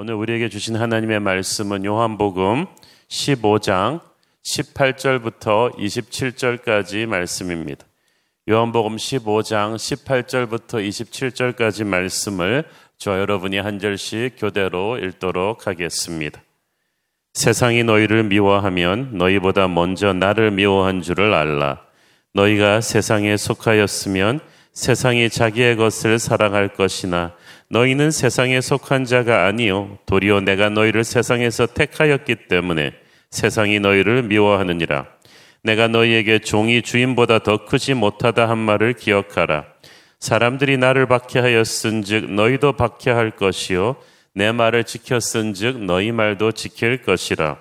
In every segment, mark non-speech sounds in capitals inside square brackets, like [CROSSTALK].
오늘 우리에게 주신 하나님의 말씀은 요한복음 15장 18절부터 27절까지 말씀입니다. 요한복음 15장 18절부터 27절까지 말씀을 저 여러분이 한 절씩 교대로 읽도록 하겠습니다. 세상이 너희를 미워하면 너희보다 먼저 나를 미워한 줄을 알라. 너희가 세상에 속하였으면 세상이 자기의 것을 사랑할 것이나 너희는 세상에 속한 자가 아니요 도리어 내가 너희를 세상에서 택하였기 때문에 세상이 너희를 미워하느니라. 내가 너희에게 종이 주인보다 더 크지 못하다 한 말을 기억하라. 사람들이 나를 박해하였은즉 너희도 박해할 것이요 내 말을 지켰은즉 너희 말도 지킬 것이라.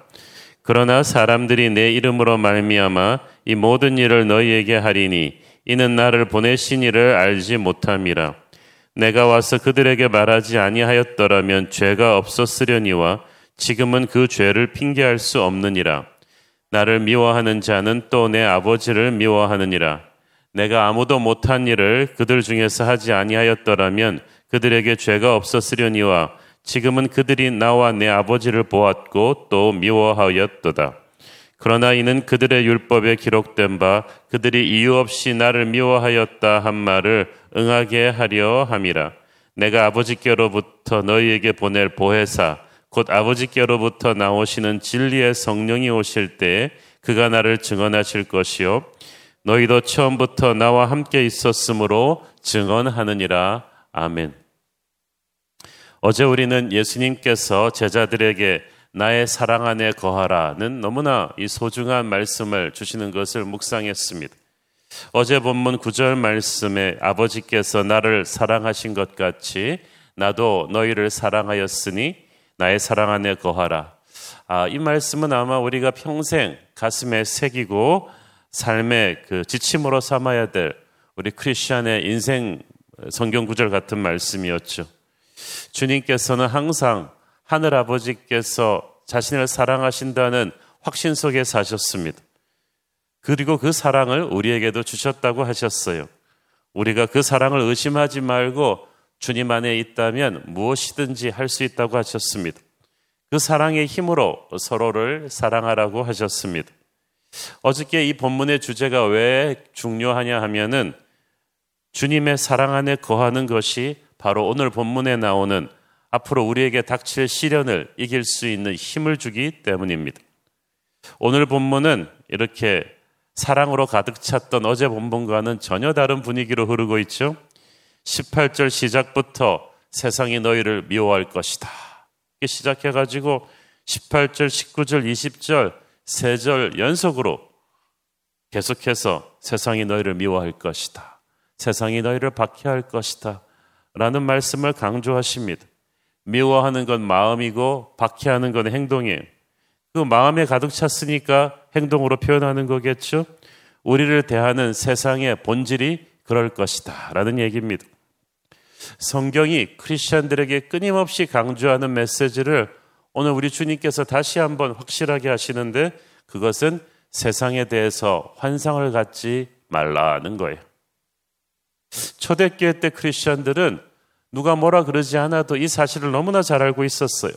그러나 사람들이 내 이름으로 말미암아 이 모든 일을 너희에게 하리니 이는 나를 보내신 이를 알지 못함이라 내가 와서 그들에게 말하지 아니하였더라면 죄가 없었으려니와 지금은 그 죄를 핑계할 수 없느니라. 나를 미워하는 자는 또 내 아버지를 미워하느니라. 내가 아무도 못한 일을 그들 중에서 하지 아니하였더라면 그들에게 죄가 없었으려니와 지금은 그들이 나와 내 아버지를 보았고 또 미워하였도다. 그러나 이는 그들의 율법에 기록된 바 그들이 이유 없이 나를 미워하였다 한 말을 응하게 하려 함이라. 내가 아버지께로부터 너희에게 보낼 보혜사 곧 아버지께로부터 나오시는 진리의 성령이 오실 때에 그가 나를 증언하실 것이요 너희도 처음부터 나와 함께 있었으므로 증언하느니라. 아멘. 어제 우리는 예수님께서 제자들에게 나의 사랑 안에 거하라는 너무나 이 소중한 말씀을 주시는 것을 묵상했습니다. 어제 본문 9절 말씀에 아버지께서 나를 사랑하신 것 같이 나도 너희를 사랑하였으니 나의 사랑 안에 거하라. 아, 이 말씀은 아마 우리가 평생 가슴에 새기고 삶의 그 지침으로 삼아야 될 우리 크리스천의 인생 성경 구절 같은 말씀이었죠. 주님께서는 항상 하늘 아버지께서 자신을 사랑하신다는 확신 속에 사셨습니다. 그리고 그 사랑을 우리에게도 주셨다고 하셨어요. 우리가 그 사랑을 의심하지 말고 주님 안에 있다면 무엇이든지 할 수 있다고 하셨습니다. 그 사랑의 힘으로 서로를 사랑하라고 하셨습니다. 어저께 이 본문의 주제가 왜 중요하냐 하면은 주님의 사랑 안에 거하는 것이 바로 오늘 본문에 나오는 앞으로 우리에게 닥칠 시련을 이길 수 있는 힘을 주기 때문입니다. 오늘 본문은 이렇게 사랑으로 가득 찼던 어제 본문과는 전혀 다른 분위기로 흐르고 있죠. 18절 시작부터 세상이 너희를 미워할 것이다. 시작해가지고 18절, 19절, 20절, 3절 연속으로 계속해서 세상이 너희를 미워할 것이다. 세상이 너희를 박해할 것이다. 라는 말씀을 강조하십니다. 미워하는 건 마음이고 박해하는 건 행동이에요. 그 마음에 가득 찼으니까 행동으로 표현하는 거겠죠? 우리를 대하는 세상의 본질이 그럴 것이다. 라는 얘기입니다. 성경이 크리스천들에게 끊임없이 강조하는 메시지를 오늘 우리 주님께서 다시 한번 확실하게 하시는데 그것은 세상에 대해서 환상을 갖지 말라는 거예요. 초대교회 때 크리스천들은 누가 뭐라 그러지 않아도 이 사실을 너무나 잘 알고 있었어요.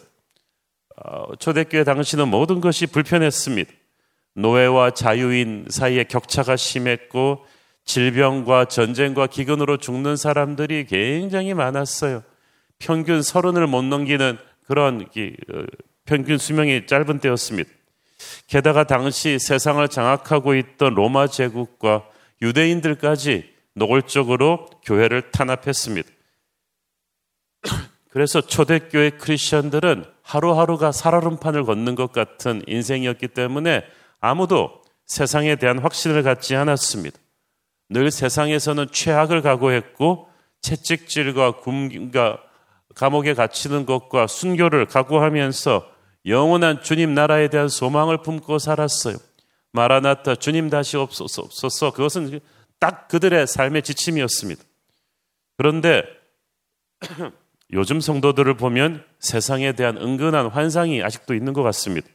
어, 초대교회 당시는 모든 것이 불편했습니다. 노예와 자유인 사이에 격차가 심했고 질병과 전쟁과 기근으로 죽는 사람들이 굉장히 많았어요. 평균 서른을 못 넘기는 그런 어, 평균 수명이 짧은 때였습니다. 게다가 당시 세상을 장악하고 있던 로마 제국과 유대인들까지 노골적으로 교회를 탄압했습니다. [COUGHS] 그래서 초대교회 크리스천들은 하루하루가 살얼음판을 걷는 것 같은 인생이었기 때문에 아무도 세상에 대한 확신을 갖지 않았습니다. 늘 세상에서는 최악을 각오했고 채찍질과 굶과 감옥에 갇히는 것과 순교를 각오하면서 영원한 주님 나라에 대한 소망을 품고 살았어요. 마라나타 주님 다시 없소서 그것은 딱 그들의 삶의 지침이었습니다. 그런데 요즘 성도들을 보면 세상에 대한 은근한 환상이 아직도 있는 것 같습니다.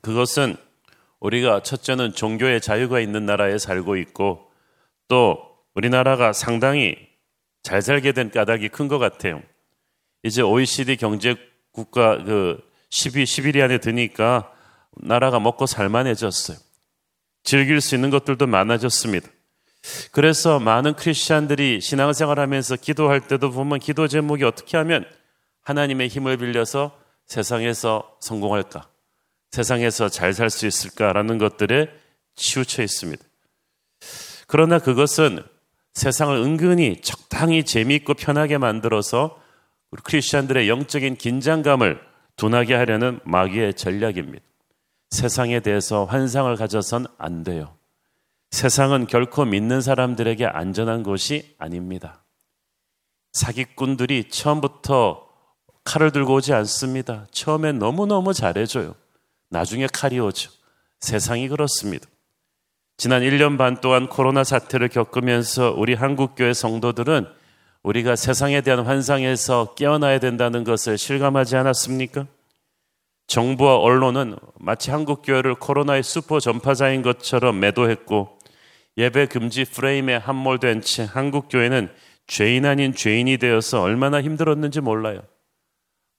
그것은 우리가 첫째는 종교의 자유가 있는 나라에 살고 있고 또 우리나라가 상당히 잘 살게 된 까닭이 큰 것 같아요. 이제 OECD 경제 국가 그 10위, 11위 안에 드니까 나라가 먹고 살만해졌어요. 즐길 수 있는 것들도 많아졌습니다. 그래서 많은 크리스찬들이 신앙생활 하면서 기도할 때도 보면 기도 제목이 어떻게 하면 하나님의 힘을 빌려서 세상에서 성공할까? 세상에서 잘 살 수 있을까라는 것들에 치우쳐 있습니다. 그러나 그것은 세상을 은근히 적당히 재미있고 편하게 만들어서 우리 크리스천들의 영적인 긴장감을 둔하게 하려는 마귀의 전략입니다. 세상에 대해서 환상을 가져선 안 돼요. 세상은 결코 믿는 사람들에게 안전한 곳이 아닙니다. 사기꾼들이 처음부터 칼을 들고 오지 않습니다. 처음엔 너무너무 잘해줘요. 나중에 칼이 오죠. 세상이 그렇습니다. 지난 1년 반 동안 코로나 사태를 겪으면서 우리 한국교회 성도들은 우리가 세상에 대한 환상에서 깨어나야 된다는 것을 실감하지 않았습니까? 정부와 언론은 마치 한국교회를 코로나의 슈퍼 전파자인 것처럼 매도했고 예배 금지 프레임에 함몰된 채 한국 교회는 죄인 아닌 죄인이 되어서 얼마나 힘들었는지 몰라요.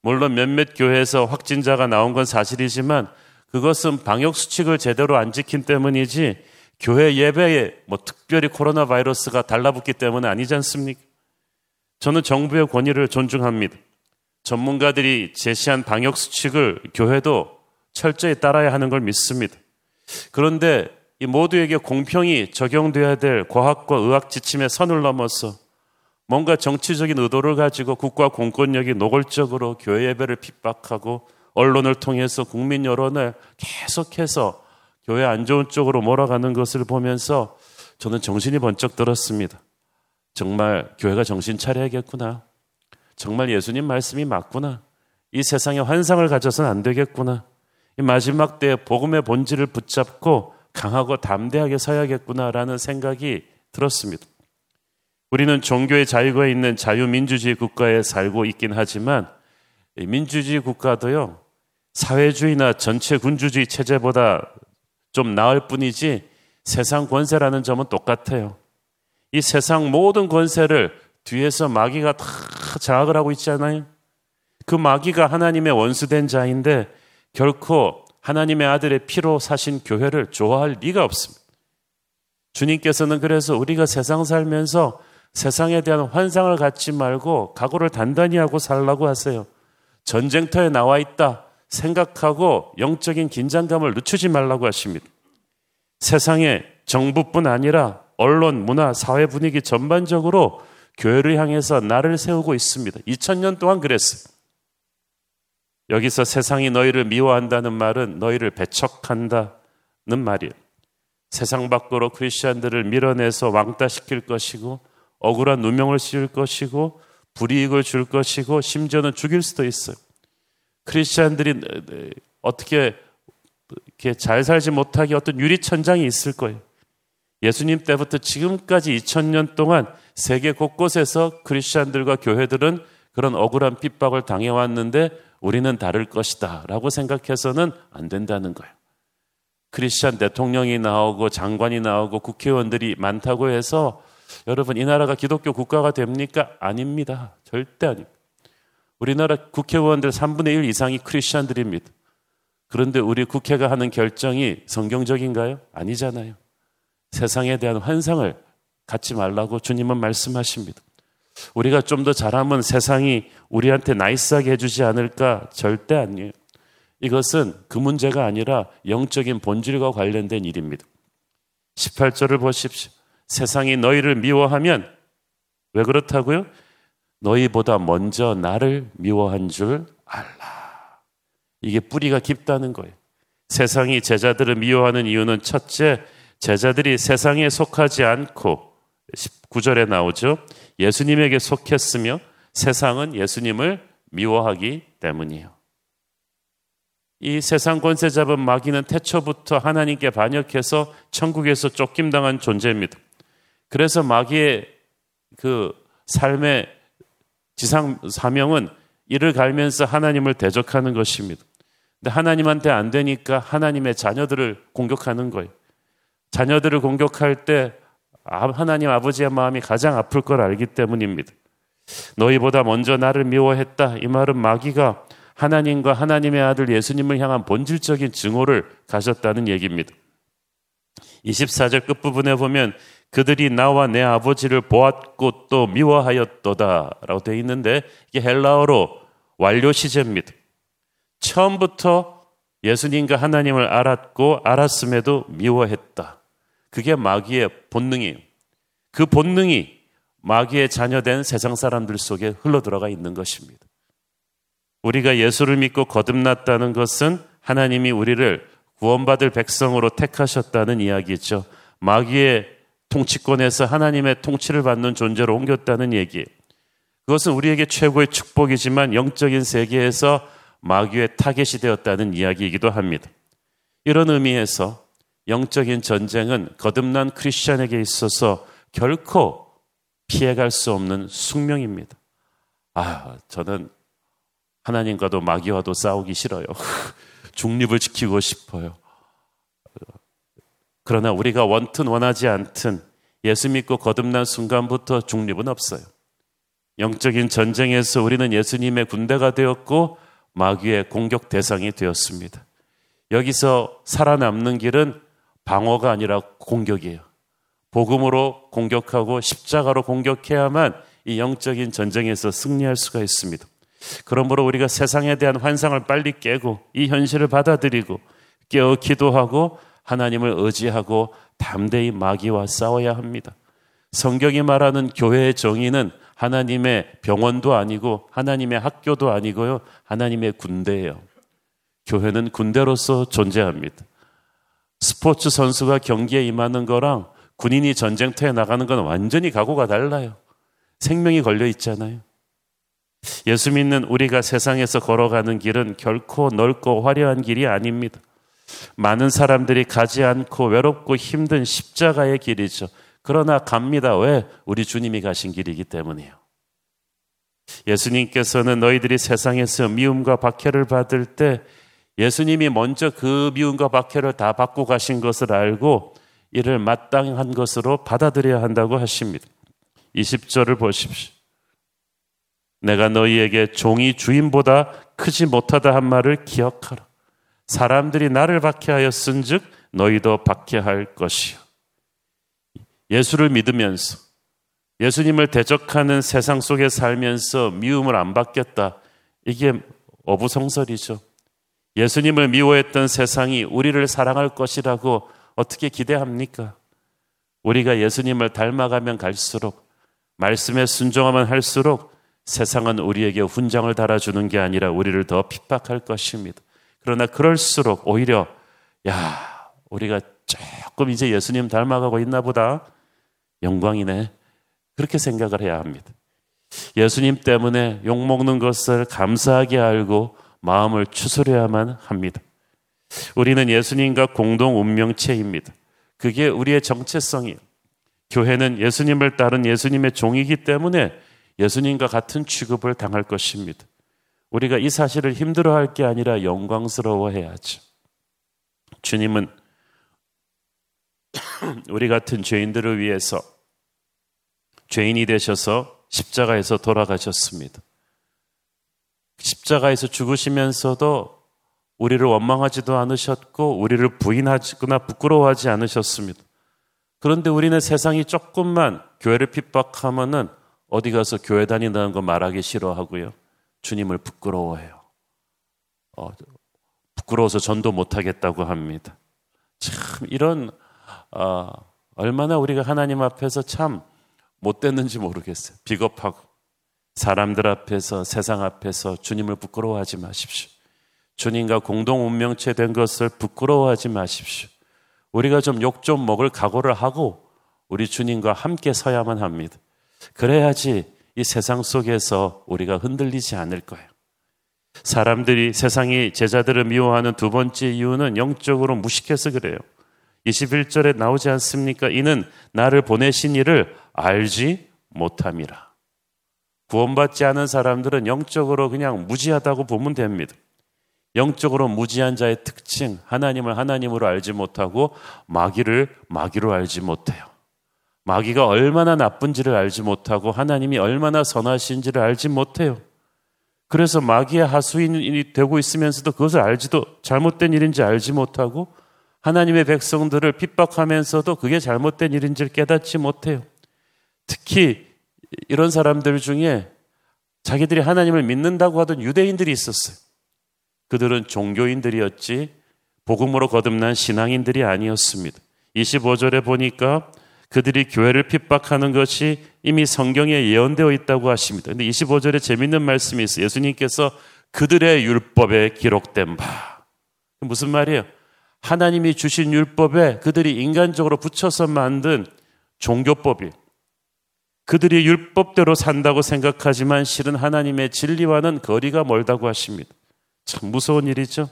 물론 몇몇 교회에서 확진자가 나온 건 사실이지만 그것은 방역 수칙을 제대로 안 지킨 때문이지 교회 예배에 뭐 특별히 코로나 바이러스가 달라붙기 때문에 아니지 않습니까? 저는 정부의 권위를 존중합니다. 전문가들이 제시한 방역 수칙을 교회도 철저히 따라야 하는 걸 믿습니다. 그런데 이 모두에게 공평히 적용돼야 될 과학과 의학 지침의 선을 넘어서 뭔가 정치적인 의도를 가지고 국가 공권력이 노골적으로 교회 예배를 핍박하고 언론을 통해서 국민 여론을 계속해서 교회 안 좋은 쪽으로 몰아가는 것을 보면서 저는 정신이 번쩍 들었습니다. 정말 교회가 정신 차려야겠구나. 정말 예수님 말씀이 맞구나. 이 세상에 환상을 가져서는 안 되겠구나. 이 마지막 때에 복음의 본질을 붙잡고 강하고 담대하게 서야겠구나라는 생각이 들었습니다. 우리는 종교의 자유가 있는 자유민주주의 국가에 살고 있긴 하지만 민주주의 국가도요, 사회주의나 전체 군주주의 체제보다 좀 나을 뿐이지 세상 권세라는 점은 똑같아요. 이 세상 모든 권세를 뒤에서 마귀가 다 장악을 하고 있지 않아요? 그 마귀가 하나님의 원수된 자인데 결코 하나님의 아들의 피로 사신 교회를 좋아할 리가 없습니다. 주님께서는 그래서 우리가 세상 살면서 세상에 대한 환상을 갖지 말고 각오를 단단히 하고 살라고 하세요. 전쟁터에 나와 있다. 생각하고 영적인 긴장감을 늦추지 말라고 하십니다. 세상에 정부뿐 아니라 언론, 문화, 사회 분위기 전반적으로 교회를 향해서 나를 세우고 있습니다. 2000년 동안 그랬어요. 여기서 세상이 너희를 미워한다는 말은 너희를 배척한다는 말이에요. 세상 밖으로 크리스천들을 밀어내서 왕따시킬 것이고 억울한 누명을 씌울 것이고 불이익을 줄 것이고 심지어는 죽일 수도 있어요. 크리스천들이 어떻게 이렇게 잘 살지 못하게 어떤 유리천장이 있을 거예요. 예수님 때부터 지금까지 2000년 동안 세계 곳곳에서 크리스천들과 교회들은 그런 억울한 핍박을 당해왔는데 우리는 다를 것이다 라고 생각해서는 안 된다는 거예요. 크리스천 대통령이 나오고 장관이 나오고 국회의원들이 많다고 해서 여러분 이 나라가 기독교 국가가 됩니까? 아닙니다. 절대 아닙니다. 우리나라 국회의원들 3분의 1 이상이 크리스천들입니다. 그런데 우리 국회가 하는 결정이 성경적인가요? 아니잖아요. 세상에 대한 환상을 갖지 말라고 주님은 말씀하십니다. 우리가 좀 더 잘하면 세상이 우리한테 나이스하게 해주지 않을까? 절대 아니에요. 이것은 그 문제가 아니라 영적인 본질과 관련된 일입니다. 18절을 보십시오. 세상이 너희를 미워하면 왜 그렇다고요? 너희보다 먼저 나를 미워한 줄 알라. 이게 뿌리가 깊다는 거예요. 세상이 제자들을 미워하는 이유는 첫째, 제자들이 세상에 속하지 않고 19절에 나오죠. 예수님에게 속했으며 세상은 예수님을 미워하기 때문이에요. 이 세상 권세 잡은 마귀는 태초부터 하나님께 반역해서 천국에서 쫓김당한 존재입니다. 그래서 마귀의 그 삶의 지상 사명은 이를 갈면서 하나님을 대적하는 것입니다. 근데 하나님한테 안 되니까 하나님의 자녀들을 공격하는 거예요. 자녀들을 공격할 때 아, 하나님 아버지의 마음이 가장 아플 걸 알기 때문입니다. 너희보다 먼저 나를 미워했다. 이 말은 마귀가 하나님과 하나님의 아들 예수님을 향한 본질적인 증오를 가졌다는 얘기입니다. 24절 끝부분에 보면 그들이 나와 내 아버지를 보았고 또 미워하였도다 라고 되어 있는데 이게 헬라어로 완료 시제입니다. 처음부터 예수님과 하나님을 알았고 알았음에도 미워했다. 그게 마귀의 본능이에요. 그 본능이 마귀의 자녀된 세상 사람들 속에 흘러 들어가 있는 것입니다. 우리가 예수를 믿고 거듭났다는 것은 하나님이 우리를 구원받을 백성으로 택하셨다는 이야기죠. 마귀의 통치권에서 하나님의 통치를 받는 존재로 옮겼다는 얘기. 그것은 우리에게 최고의 축복이지만 영적인 세계에서 마귀의 타겟이 되었다는 이야기이기도 합니다. 이런 의미에서 영적인 전쟁은 거듭난 크리스천에게 있어서 결코 피해갈 수 없는 숙명입니다. 아, 저는 하나님과도 마귀와도 싸우기 싫어요. [LAUGHS] 중립을 지키고 싶어요. 그러나 우리가 원튼 원하지 않든 예수 믿고 거듭난 순간부터 중립은 없어요. 영적인 전쟁에서 우리는 예수님의 군대가 되었고 마귀의 공격 대상이 되었습니다. 여기서 살아남는 길은 방어가 아니라 공격이에요. 복음으로 공격하고 십자가로 공격해야만 이 영적인 전쟁에서 승리할 수가 있습니다. 그러므로 우리가 세상에 대한 환상을 빨리 깨고 이 현실을 받아들이고 깨어 기도하고 하나님을 의지하고 담대히 마귀와 싸워야 합니다. 성경이 말하는 교회의 정의는 하나님의 병원도 아니고 하나님의 학교도 아니고요. 하나님의 군대예요. 교회는 군대로서 존재합니다. 스포츠 선수가 경기에 임하는 거랑 군인이 전쟁터에 나가는 건 완전히 각오가 달라요. 생명이 걸려 있잖아요. 예수 믿는 우리가 세상에서 걸어가는 길은 결코 넓고 화려한 길이 아닙니다. 많은 사람들이 가지 않고 외롭고 힘든 십자가의 길이죠. 그러나 갑니다. 왜? 우리 주님이 가신 길이기 때문이에요. 예수님께서는 너희들이 세상에서 미움과 박해를 받을 때 예수님이 먼저 그 미움과 박해를 다 받고 가신 것을 알고 이를 마땅한 것으로 받아들여야 한다고 하십니다. 20절을 보십시오. 내가 너희에게 종이 주인보다 크지 못하다 한 말을 기억하라. 사람들이 나를 박해하였은즉 너희도 박해할 것이요. 예수를 믿으면서 예수님을 대적하는 세상 속에 살면서 미움을 안 받겠다. 이게 어부성설이죠. 예수님을 미워했던 세상이 우리를 사랑할 것이라고 어떻게 기대합니까? 우리가 예수님을 닮아가면 갈수록 말씀에 순종하면 할수록 세상은 우리에게 훈장을 달아주는 게 아니라 우리를 더 핍박할 것입니다. 그러나 그럴수록 오히려 야 우리가 조금 이제 예수님 닮아가고 있나 보다 영광이네 그렇게 생각을 해야 합니다. 예수님 때문에 욕먹는 것을 감사하게 알고 마음을 추스려야만 합니다. 우리는 예수님과 공동 운명체입니다. 그게 우리의 정체성이에요. 교회는 예수님을 따른 예수님의 종이기 때문에 예수님과 같은 취급을 당할 것입니다. 우리가 이 사실을 힘들어할 게 아니라 영광스러워 해야죠. 주님은 [COUGHS] 우리 같은 죄인들을 위해서 죄인이 되셔서 십자가에서 돌아가셨습니다. 십자가에서 죽으시면서도 우리를 원망하지도 않으셨고 우리를 부인하거나 부끄러워하지 않으셨습니다. 그런데 우리는 세상이 조금만 교회를 핍박하면은 어디 가서 교회 다닌다는 거 말하기 싫어하고요. 주님을 부끄러워해요. 어, 부끄러워서 전도 못하겠다고 합니다. 참 이런 어, 얼마나 우리가 하나님 앞에서 참 못됐는지 모르겠어요. 비겁하고 사람들 앞에서 세상 앞에서 주님을 부끄러워하지 마십시오. 주님과 공동 운명체 된 것을 부끄러워하지 마십시오. 우리가 좀욕좀 먹을 각오를 하고 우리 주님과 함께 서야만 합니다. 그래야지 이 세상 속에서 우리가 흔들리지 않을 거예요. 사람들이 세상이 제자들을 미워하는 두 번째 이유는 영적으로 무식해서 그래요. 21절에 나오지 않습니까? 이는 나를 보내신 이를 알지 못함이라. 구원받지 않은 사람들은 영적으로 그냥 무지하다고 보면 됩니다. 영적으로 무지한 자의 특징, 하나님을 하나님으로 알지 못하고 마귀를 마귀로 알지 못해요. 마귀가 얼마나 나쁜지를 알지 못하고 하나님이 얼마나 선하신지를 알지 못해요. 그래서 마귀의 하수인이 되고 있으면서도 그것을 알지도 잘못된 일인지 알지 못하고 하나님의 백성들을 핍박하면서도 그게 잘못된 일인지를 깨닫지 못해요. 특히 이런 사람들 중에 자기들이 하나님을 믿는다고 하던 유대인들이 있었어요. 그들은 종교인들이었지 복음으로 거듭난 신앙인들이 아니었습니다. 25절에 보니까 그들이 교회를 핍박하는 것이 이미 성경에 예언되어 있다고 하십니다. 근데 25절에 재밌는 말씀이 있어요. 예수님께서 그들의 율법에 기록된 바. 무슨 말이에요? 하나님이 주신 율법에 그들이 인간적으로 붙여서 만든 종교법이 그들이 율법대로 산다고 생각하지만 실은 하나님의 진리와는 거리가 멀다고 하십니다. 참 무서운 일이죠.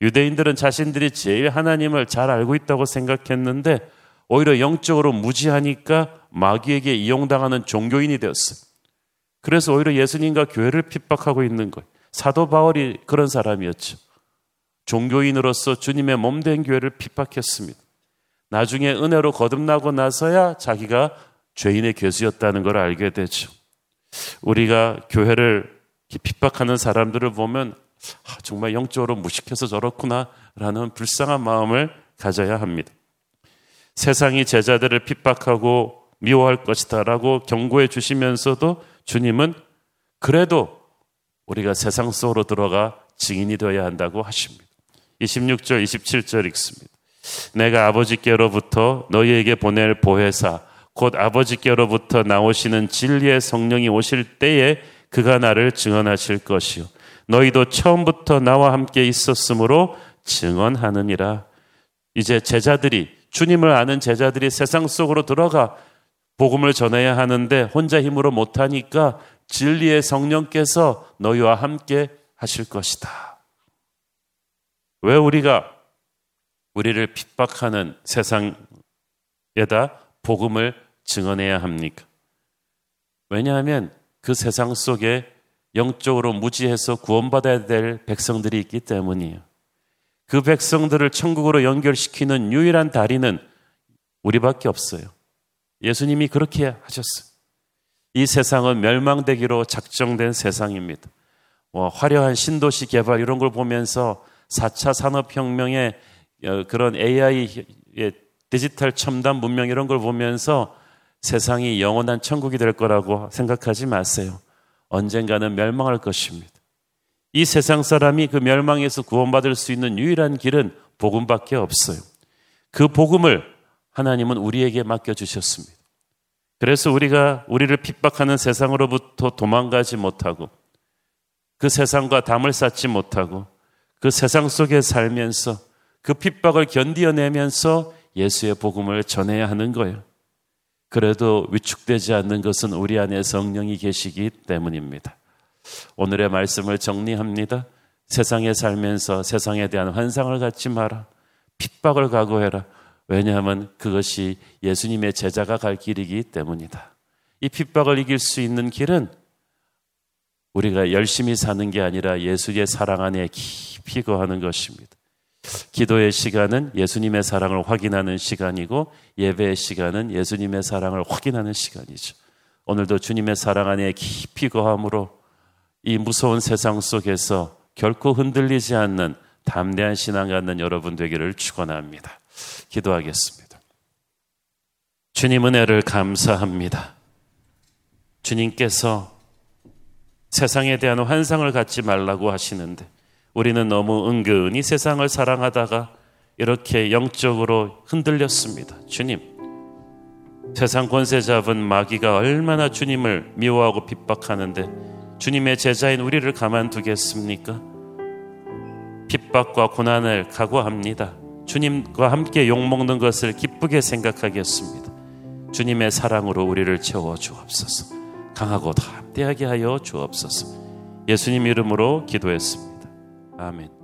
유대인들은 자신들이 제일 하나님을 잘 알고 있다고 생각했는데 오히려 영적으로 무지하니까 마귀에게 이용당하는 종교인이 되었어요. 그래서 오히려 예수님과 교회를 핍박하고 있는 거예요. 사도 바울이 그런 사람이었죠. 종교인으로서 주님의 몸된 교회를 핍박했습니다. 나중에 은혜로 거듭나고 나서야 자기가 죄인의 괴수였다는 걸 알게 되죠. 우리가 교회를 핍박하는 사람들을 보면 아, 정말 영적으로 무식해서 저렇구나라는 불쌍한 마음을 가져야 합니다. 세상이 제자들을 핍박하고 미워할 것이다라고 경고해 주시면서도 주님은 그래도 우리가 세상 속으로 들어가 증인이 되어야 한다고 하십니다. 26절, 27절 읽습니다. 내가 아버지께로부터 너희에게 보낼 보혜사, 곧 아버지께로부터 나오시는 진리의 성령이 오실 때에 그가 나를 증언하실 것이요. 너희도 처음부터 나와 함께 있었으므로 증언하느니라. 이제 제자들이 주님을 아는 제자들이 세상 속으로 들어가 복음을 전해야 하는데 혼자 힘으로 못하니까 진리의 성령께서 너희와 함께 하실 것이다. 왜 우리가 우리를 핍박하는 세상에다 복음을 증언해야 합니까? 왜냐하면 그 세상 속에 영적으로 무지해서 구원받아야 될 백성들이 있기 때문이에요. 그 백성들을 천국으로 연결시키는 유일한 다리는 우리밖에 없어요. 예수님이 그렇게 하셨어요. 이 세상은 멸망되기로 작정된 세상입니다. 뭐 화려한 신도시 개발 이런 걸 보면서 4차 산업혁명의 어, 그런 AI의 디지털 첨단 문명 이런 걸 보면서 세상이 영원한 천국이 될 거라고 생각하지 마세요. 언젠가는 멸망할 것입니다. 이 세상 사람이 그 멸망에서 구원받을 수 있는 유일한 길은 복음밖에 없어요. 그 복음을 하나님은 우리에게 맡겨주셨습니다. 그래서 우리가 우리를 핍박하는 세상으로부터 도망가지 못하고 그 세상과 담을 쌓지 못하고 그 세상 속에 살면서 그 핍박을 견디어내면서 예수의 복음을 전해야 하는 거예요. 그래도 위축되지 않는 것은 우리 안에 성령이 계시기 때문입니다. 오늘의 말씀을 정리합니다. 세상에 살면서 세상에 대한 환상을 갖지 마라. 핍박을 각오해라. 왜냐하면 그것이 예수님의 제자가 갈 길이기 때문이다. 이 핍박을 이길 수 있는 길은 우리가 열심히 사는 게 아니라 예수의 사랑 안에 깊이 거하는 것입니다. 기도의 시간은 예수님의 사랑을 확인하는 시간이고 예배의 시간은 예수님의 사랑을 확인하는 시간이죠. 오늘도 주님의 사랑 안에 깊이 거함으로 이 무서운 세상 속에서 결코 흔들리지 않는 담대한 신앙 갖는 여러분 되기를 축원합니다. 기도하겠습니다. 주님 은혜를 감사합니다. 주님께서 세상에 대한 환상을 갖지 말라고 하시는데 우리는 너무 은근히 세상을 사랑하다가 이렇게 영적으로 흔들렸습니다. 주님, 세상 권세 잡은 마귀가 얼마나 주님을 미워하고 핍박하는데 주님의 제자인 우리를 가만두겠습니까? 핍박과 고난을 각오합니다. 주님과 함께 욕먹는 것을 기쁘게 생각하겠습니다. 주님의 사랑으로 우리를 채워 주옵소서. 강하고 담대하게 하여 주옵소서. 예수님 이름으로 기도했습니다. 아멘.